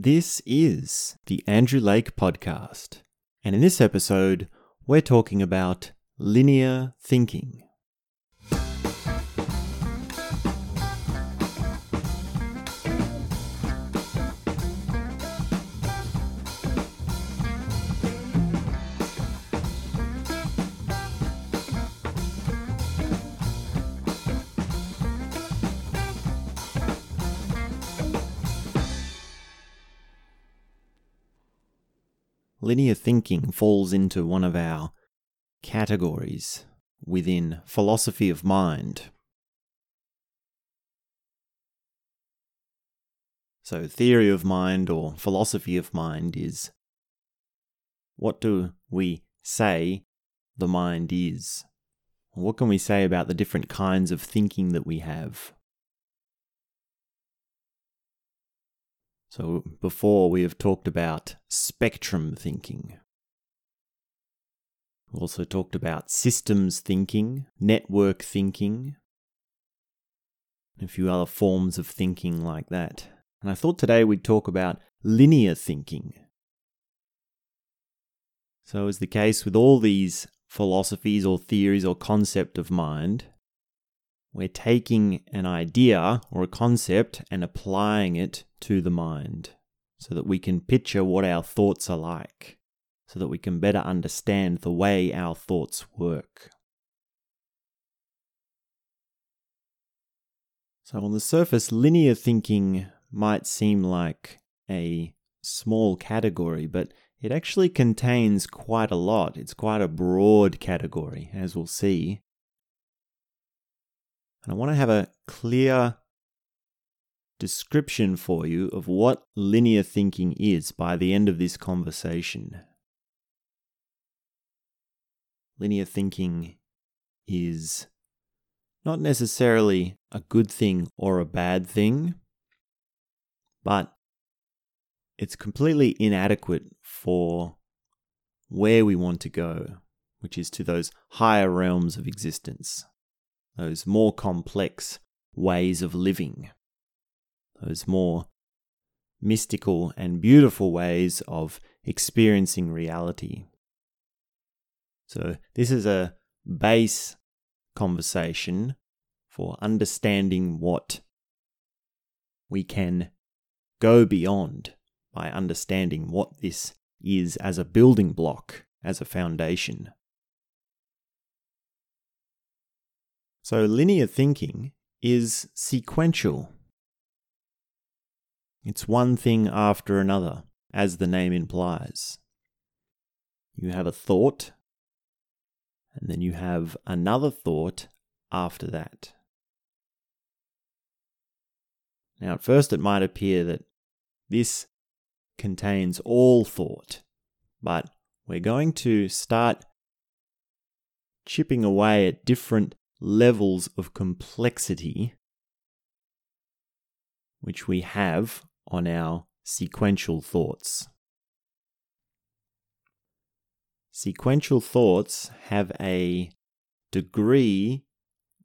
This is the Andrew Lake Podcast. And in this episode, we're talking about linear thinking. Linear thinking falls into one of our categories within philosophy of mind. So, theory of mind or philosophy of mind is what do we say the mind is? What can we say about the different kinds of thinking that we have? So, before we have talked about spectrum thinking. We also talked about systems thinking, network thinking, a few other forms of thinking like that. And I thought today we'd talk about linear thinking. So, as the case with all these philosophies or theories or concept of mind, we're taking an idea or a concept and applying it to the mind so that we can picture what our thoughts are like, so that we can better understand the way our thoughts work. So, on the surface, linear thinking might seem like a small category, but it actually contains quite a lot. It's quite a broad category, as we'll see. And I want to have a clear description for you of what linear thinking is by the end of this conversation. Linear thinking is not necessarily a good thing or a bad thing, but it's completely inadequate for where we want to go, which is to those higher realms of existence, those more complex ways of living those more mystical and beautiful ways of experiencing reality. So, this is a base conversation for understanding what we can go beyond by understanding what this is as a building block, as a foundation. So, linear thinking is sequential. It's one thing after another, as the name implies. You have a thought, and then you have another thought after that. Now, at first, it might appear that this contains all thought, but we're going to start chipping away at different levels of complexity which we have on our sequential thoughts. Sequential thoughts have a degree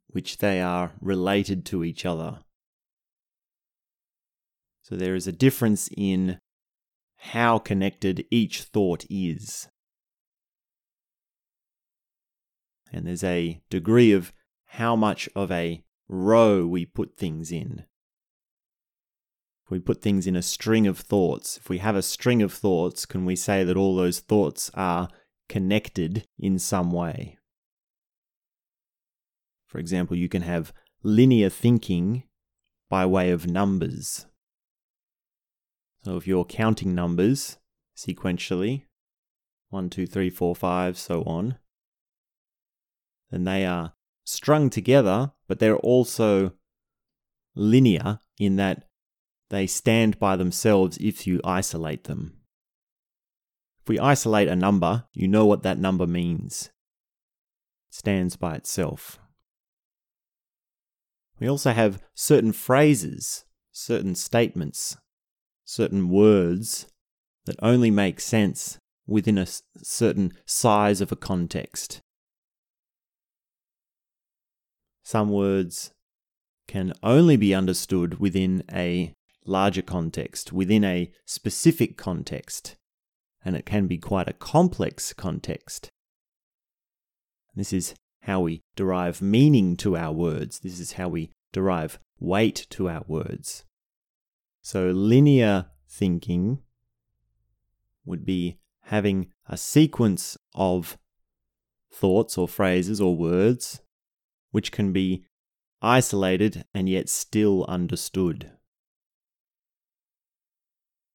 which they are related to each other. So there is a difference in how connected each thought is. And there's a degree of how much of a row we put things in. If we put things in a string of thoughts, if we have a string of thoughts, can we say that all those thoughts are connected in some way? For example, you can have linear thinking by way of numbers. So if you're counting numbers sequentially, 1, 2, 3, 4, 5, so on, then they are strung together, but they're also linear in that they stand by themselves if you isolate them. If we isolate a number, you know what that number means. It stands by itself. We also have certain phrases, certain statements, certain words that only make sense within a certain size of a context. Some words can only be understood within a larger context, within a specific context, and it can be quite a complex context. This is how we derive meaning to our words. This is how we derive weight to our words. So, linear thinking would be having a sequence of thoughts or phrases or words which can be isolated and yet still understood.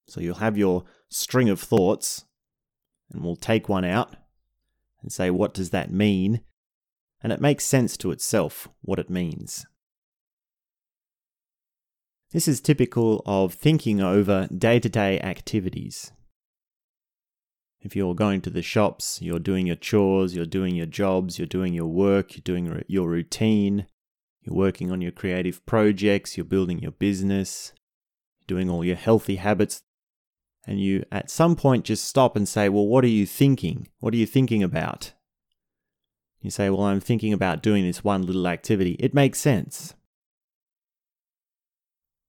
So you'll have your string of thoughts, and we'll take one out and say, what does that mean? And it makes sense to itself what it means. This is typical of thinking over day to day activities. If you're going to the shops, you're doing your chores, you're doing your jobs, you're doing your work, you're doing your routine, you're working on your creative projects, you're building your business, doing all your healthy habits, and you at some point just stop and say, Well, what are you thinking? What are you thinking about? You say, Well, I'm thinking about doing this one little activity. It makes sense.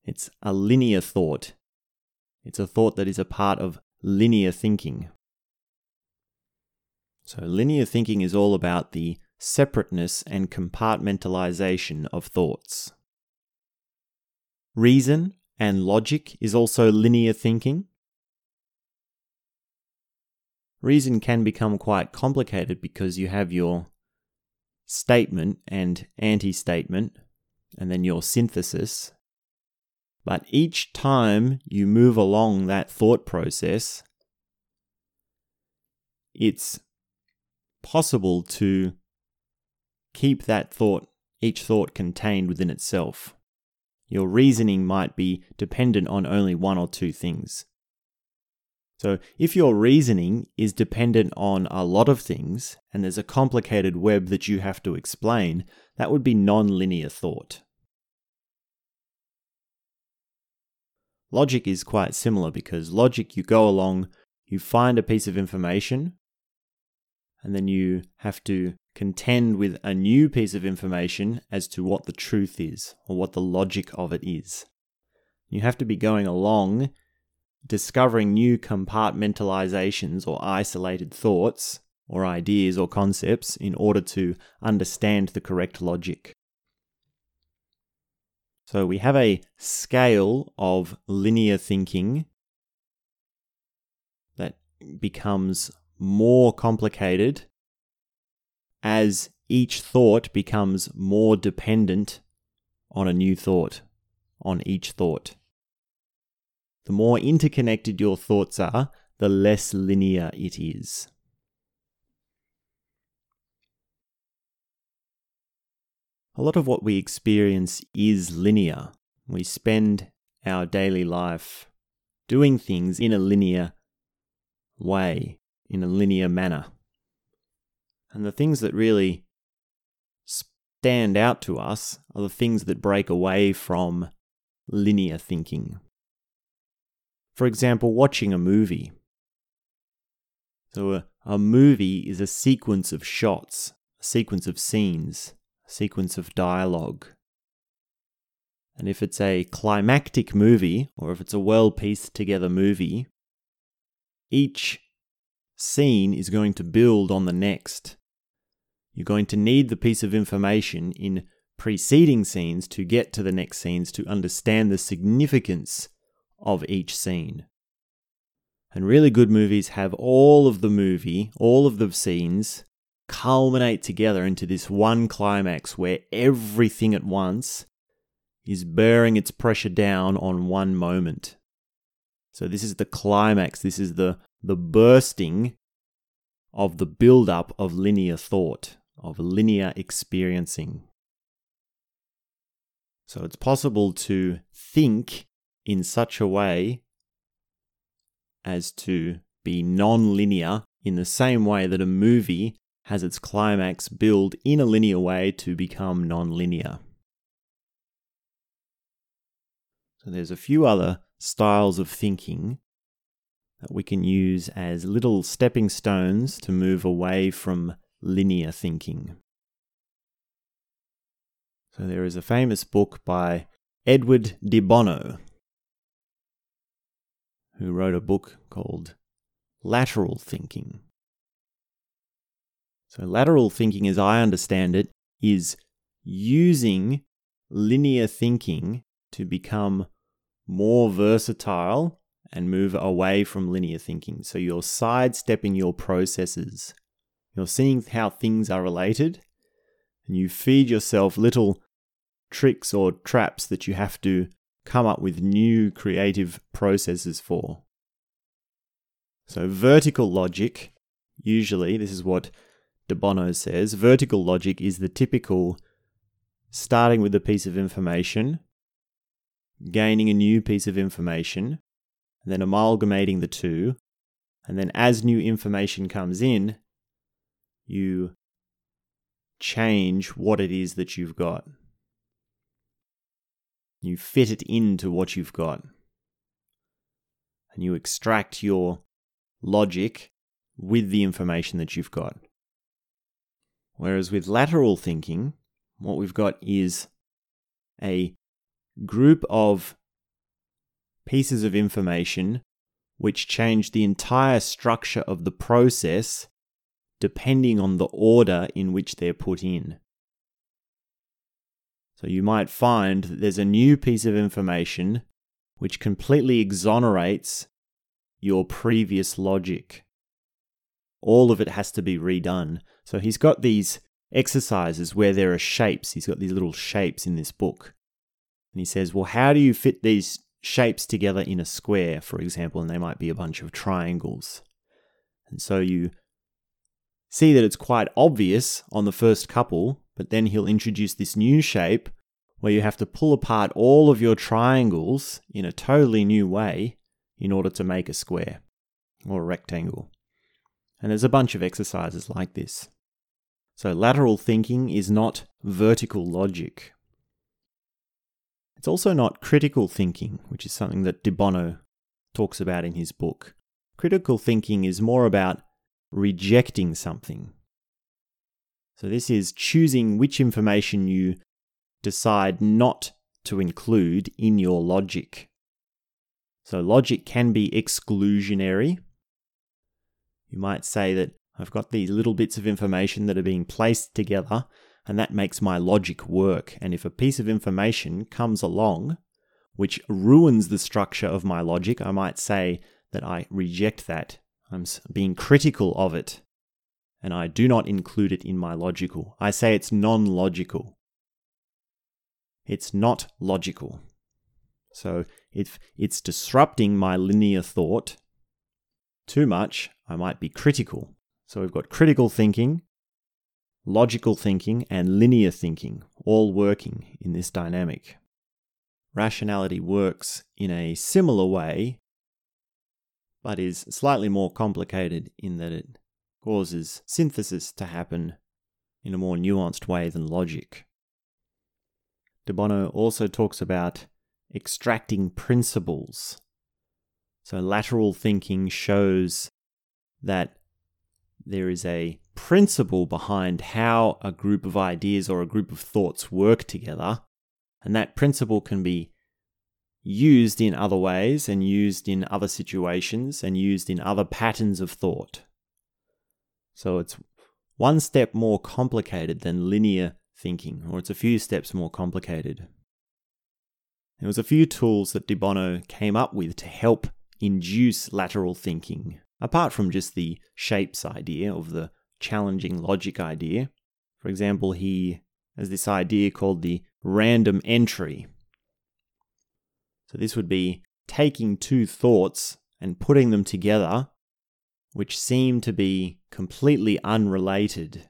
It's a linear thought. It's a thought that is a part of linear thinking. So, linear thinking is all about the separateness and compartmentalization of thoughts. Reason and logic is also linear thinking. Reason can become quite complicated because you have your statement and anti statement, and then your synthesis. But each time you move along that thought process, it's possible to keep that thought, each thought contained within itself. Your reasoning might be dependent on only one or two things. So, if your reasoning is dependent on a lot of things and there's a complicated web that you have to explain, that would be non-linear thought. Logic is quite similar because logic, you go along, you find a piece of information, and then you have to contend with a new piece of information as to what the truth is or what the logic of it is. You have to be going along discovering new compartmentalizations or isolated thoughts or ideas or concepts in order to understand the correct logic. So we have a scale of linear thinking that becomes more complicated as each thought becomes more dependent on a new thought, on each thought. The more interconnected your thoughts are, the less linear it is. A lot of what we experience is linear. We spend our daily life doing things in a linear way in a linear manner. And the things that really stand out to us are the things that break away from linear thinking. For example, watching a movie. So, a, a movie is a sequence of shots, a sequence of scenes, a sequence of dialogue. And if it's a climactic movie, or if it's a well pieced together movie, each scene is going to build on the next. You're going to need the piece of information in preceding scenes to get to the next scenes to understand the significance of each scene. And really good movies have all of the movie, all of the scenes culminate together into this one climax where everything at once is bearing its pressure down on one moment. So this is the climax, this is the the bursting of the build-up of linear thought, of linear experiencing. So it's possible to think in such a way as to be non linear in the same way that a movie has its climax build in a linear way to become non linear. So there's a few other styles of thinking that we can use as little stepping stones to move away from linear thinking. So there is a famous book by Edward de Bono who wrote a book called Lateral Thinking. So, lateral thinking, as I understand it, is using linear thinking to become more versatile and move away from linear thinking. So, you're sidestepping your processes. You're seeing how things are related, and you feed yourself little tricks or traps that you have to come up with new creative processes for. So, vertical logic, usually, this is what De Bono says vertical logic is the typical starting with a piece of information, gaining a new piece of information, and then amalgamating the two. And then as new information comes in, you change what it is that you've got. You fit it into what you've got. And you extract your logic with the information that you've got. Whereas with lateral thinking, what we've got is a group of pieces of information which change the entire structure of the process depending on the order in which they're put in. So you might find that there's a new piece of information which completely exonerates your previous logic. All of it has to be redone. So he's got these exercises where there are shapes. He's got these little shapes in this book. And he says, well, how do you fit these shapes together in a square, for example? And they might be a bunch of triangles. And so you see that it's quite obvious on the first couple, but then he'll introduce this new shape where you have to pull apart all of your triangles in a totally new way in order to make a square or a rectangle. And there's a bunch of exercises like this. So lateral thinking is not vertical logic. It's also not critical thinking, which is something that De Bono talks about in his book. Critical thinking is more about rejecting something. So, this is choosing which information you decide not to include in your logic. So, logic can be exclusionary, you might say that I've got these little bits of information that are being placed together, and that makes my logic work. And if a piece of information comes along which ruins the structure of my logic, I might say that I reject that. I'm being critical of it, and I do not include it in my logical. I say it's non logical. It's not logical. So if it's disrupting my linear thought too much, I might be critical. So we've got critical thinking, logical thinking, and linear thinking all working in this dynamic. Rationality works in a similar way, but is slightly more complicated in that it causes synthesis to happen in a more nuanced way than logic. De Bono also talks about extracting principles. So, lateral thinking shows that there is a principle behind how a group of ideas or a group of thoughts work together, and that principle can be used in other ways and used in other situations and used in other patterns of thought. So it's one step more complicated than linear thinking, or it's a few steps more complicated. There was a few tools that De Bono came up with to help induce lateral thinking apart from just the shapes idea of the challenging logic idea. For example, he has this idea called the random entry. So this would be taking two thoughts and putting them together, which seem to be completely unrelated.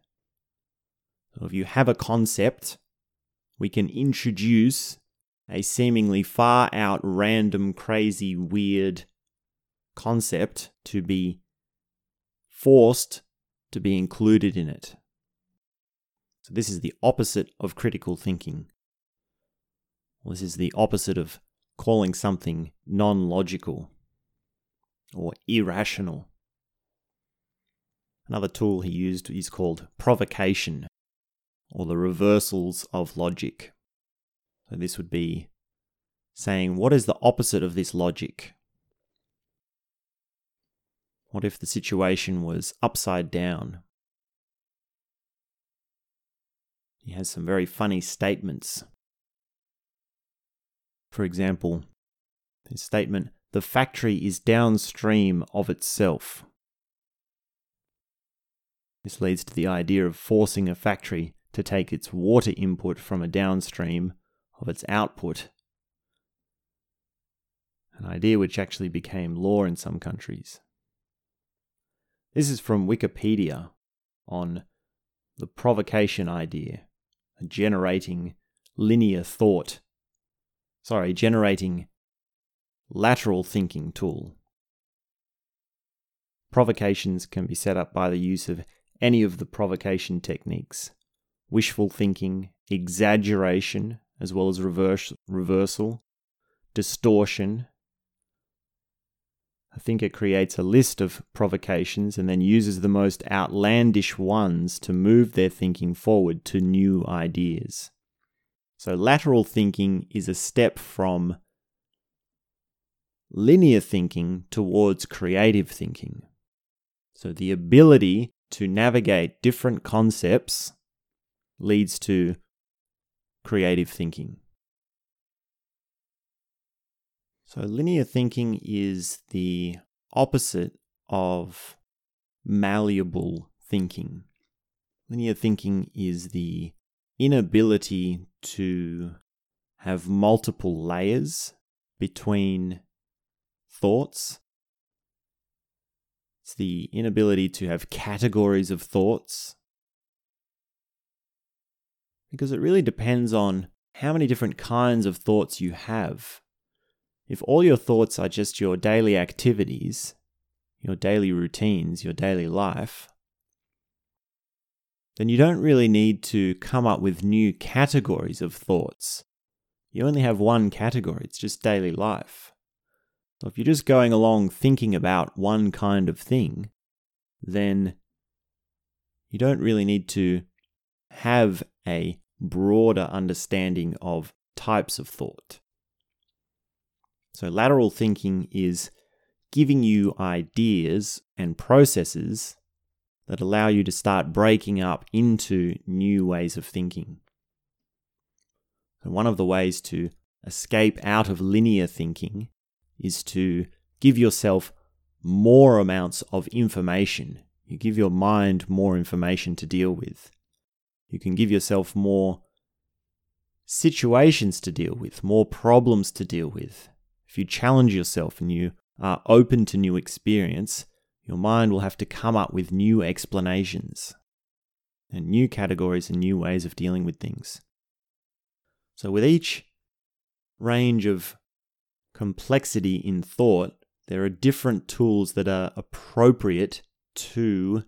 So if you have a concept, we can introduce a seemingly far out, random, crazy, weird concept to be forced to be included in it. So, this is the opposite of critical thinking. This is the opposite of calling something non logical or irrational. Another tool he used is called provocation or the reversals of logic. So, this would be saying, what is the opposite of this logic? What if the situation was upside down? He has some very funny statements. For example, his statement, the factory is downstream of itself. This leads to the idea of forcing a factory to take its water input from a downstream of its output. An idea which actually became law in some countries. This is from Wikipedia on the provocation idea, a generating linear thought. Sorry, generating lateral thinking tool. Provocations can be set up by the use of any of the provocation techniques wishful thinking, exaggeration, as well as reverse, reversal, distortion. I think it creates a list of provocations and then uses the most outlandish ones to move their thinking forward to new ideas. So, lateral thinking is a step from linear thinking towards creative thinking. So, the ability to navigate different concepts leads to creative thinking. So, linear thinking is the opposite of malleable thinking. Linear thinking is the inability to have multiple layers between thoughts it's the inability to have categories of thoughts. Because it really depends on how many different kinds of thoughts you have. If all your thoughts are just your daily activities, your daily routines, your daily life, then you don't really need to come up with new categories of thoughts. You only have one category, it's just daily life. If you're just going along thinking about one kind of thing, then you don't really need to have a broader understanding of types of thought. So, lateral thinking is giving you ideas and processes that allow you to start breaking up into new ways of thinking. And one of the ways to escape out of linear thinking is to give yourself more amounts of information. You give your mind more information to deal with. You can give yourself more situations to deal with, more problems to deal with. If you challenge yourself and you are open to new experience, your mind will have to come up with new explanations and new categories and new ways of dealing with things. So, with each range of complexity in thought, there are different tools that are appropriate to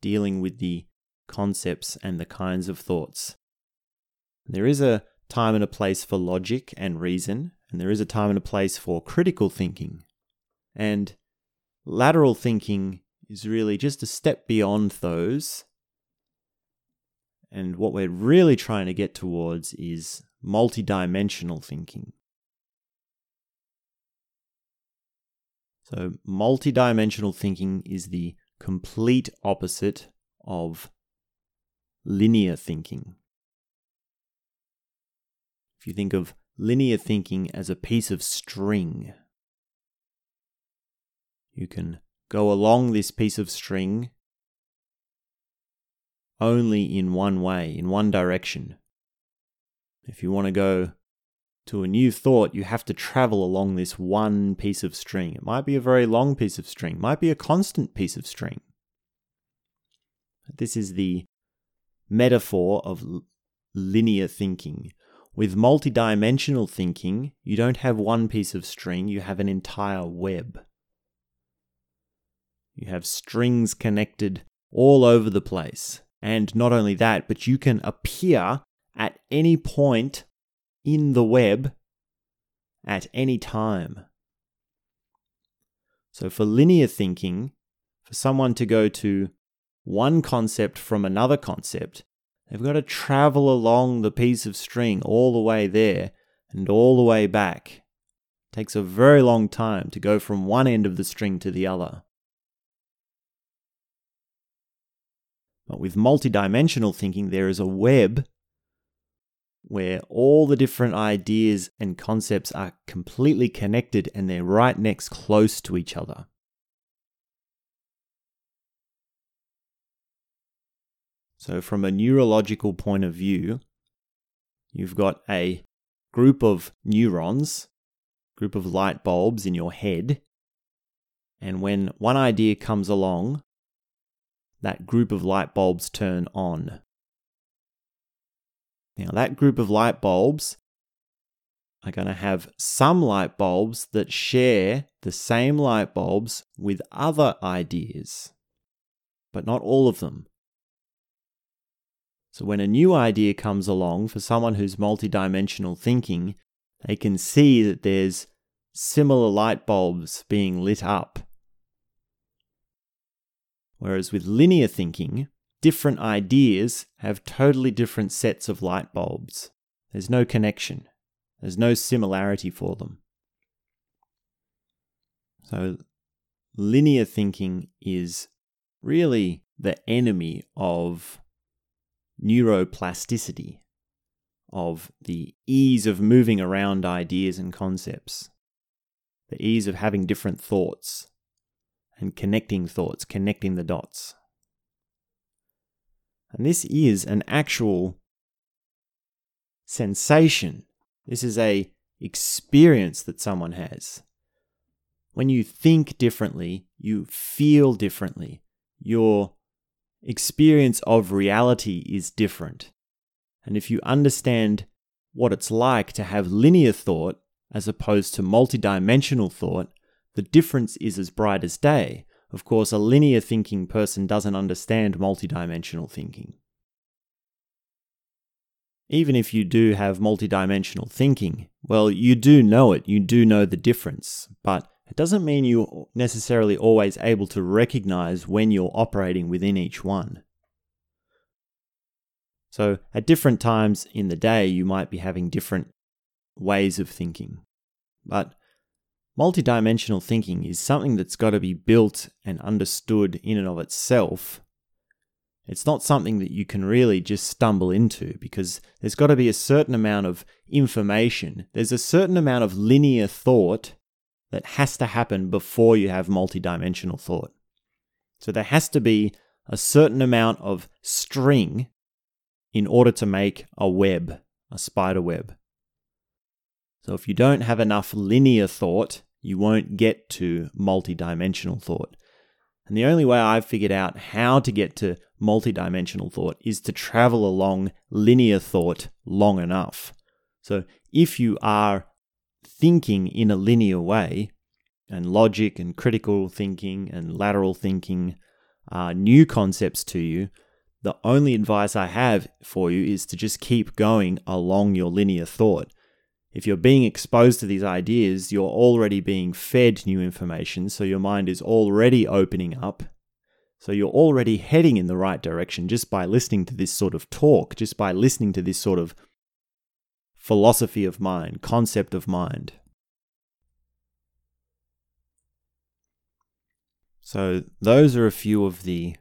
dealing with the concepts and the kinds of thoughts. There is a time and a place for logic and reason, and there is a time and a place for critical thinking. And lateral thinking is really just a step beyond those. And what we're really trying to get towards is multidimensional thinking. So, multidimensional thinking is the complete opposite of linear thinking. If you think of linear thinking as a piece of string, you can go along this piece of string only in one way, in one direction. If you want to go to a new thought, you have to travel along this one piece of string. It might be a very long piece of string, might be a constant piece of string. This is the metaphor of linear thinking. With multidimensional thinking, you don't have one piece of string, you have an entire web. You have strings connected all over the place. And not only that, but you can appear at any point in the web at any time. So, for linear thinking, for someone to go to one concept from another concept, they've got to travel along the piece of string all the way there and all the way back. It takes a very long time to go from one end of the string to the other. But with multidimensional thinking, there is a web where all the different ideas and concepts are completely connected and they're right next close to each other. So, from a neurological point of view, you've got a group of neurons, group of light bulbs in your head, and when one idea comes along, that group of light bulbs turn on. Now, that group of light bulbs are going to have some light bulbs that share the same light bulbs with other ideas, but not all of them. So, when a new idea comes along for someone who's multidimensional thinking, they can see that there's similar light bulbs being lit up. Whereas with linear thinking, different ideas have totally different sets of light bulbs. There's no connection, there's no similarity for them. So, linear thinking is really the enemy of neuroplasticity, of the ease of moving around ideas and concepts, the ease of having different thoughts and connecting thoughts, connecting the dots. And this is an actual sensation. This is a experience that someone has. When you think differently, you feel differently. Your experience of reality is different. And if you understand what it's like to have linear thought as opposed to multidimensional thought, the difference is as bright as day. Of course, a linear thinking person doesn't understand multidimensional thinking. Even if you do have multidimensional thinking, well, you do know it, you do know the difference, but it doesn't mean you're necessarily always able to recognize when you're operating within each one. So, at different times in the day, you might be having different ways of thinking. But Multidimensional thinking is something that's got to be built and understood in and of itself. It's not something that you can really just stumble into because there's got to be a certain amount of information. There's a certain amount of linear thought that has to happen before you have multidimensional thought. So there has to be a certain amount of string in order to make a web, a spider web. So if you don't have enough linear thought, you won't get to multidimensional thought. And the only way I've figured out how to get to multidimensional thought is to travel along linear thought long enough. So if you are thinking in a linear way, and logic and critical thinking and lateral thinking are new concepts to you, the only advice I have for you is to just keep going along your linear thought. If you're being exposed to these ideas, you're already being fed new information, so your mind is already opening up. So you're already heading in the right direction just by listening to this sort of talk, just by listening to this sort of philosophy of mind, concept of mind. So, those are a few of the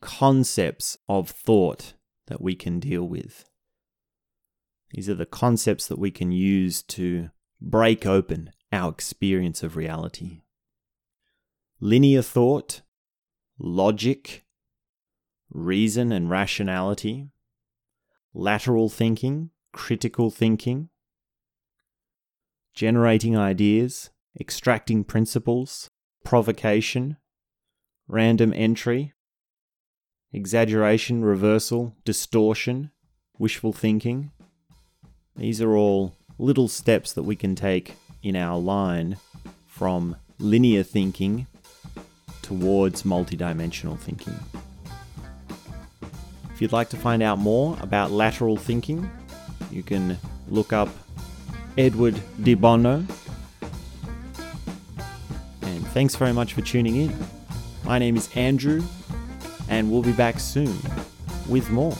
concepts of thought that we can deal with. These are the concepts that we can use to break open our experience of reality. Linear thought, logic, reason and rationality, lateral thinking, critical thinking, generating ideas, extracting principles, provocation, random entry, exaggeration, reversal, distortion, wishful thinking, these are all little steps that we can take in our line from linear thinking towards multidimensional thinking. If you'd like to find out more about lateral thinking, you can look up Edward de Bono. And thanks very much for tuning in. My name is Andrew, and we'll be back soon with more.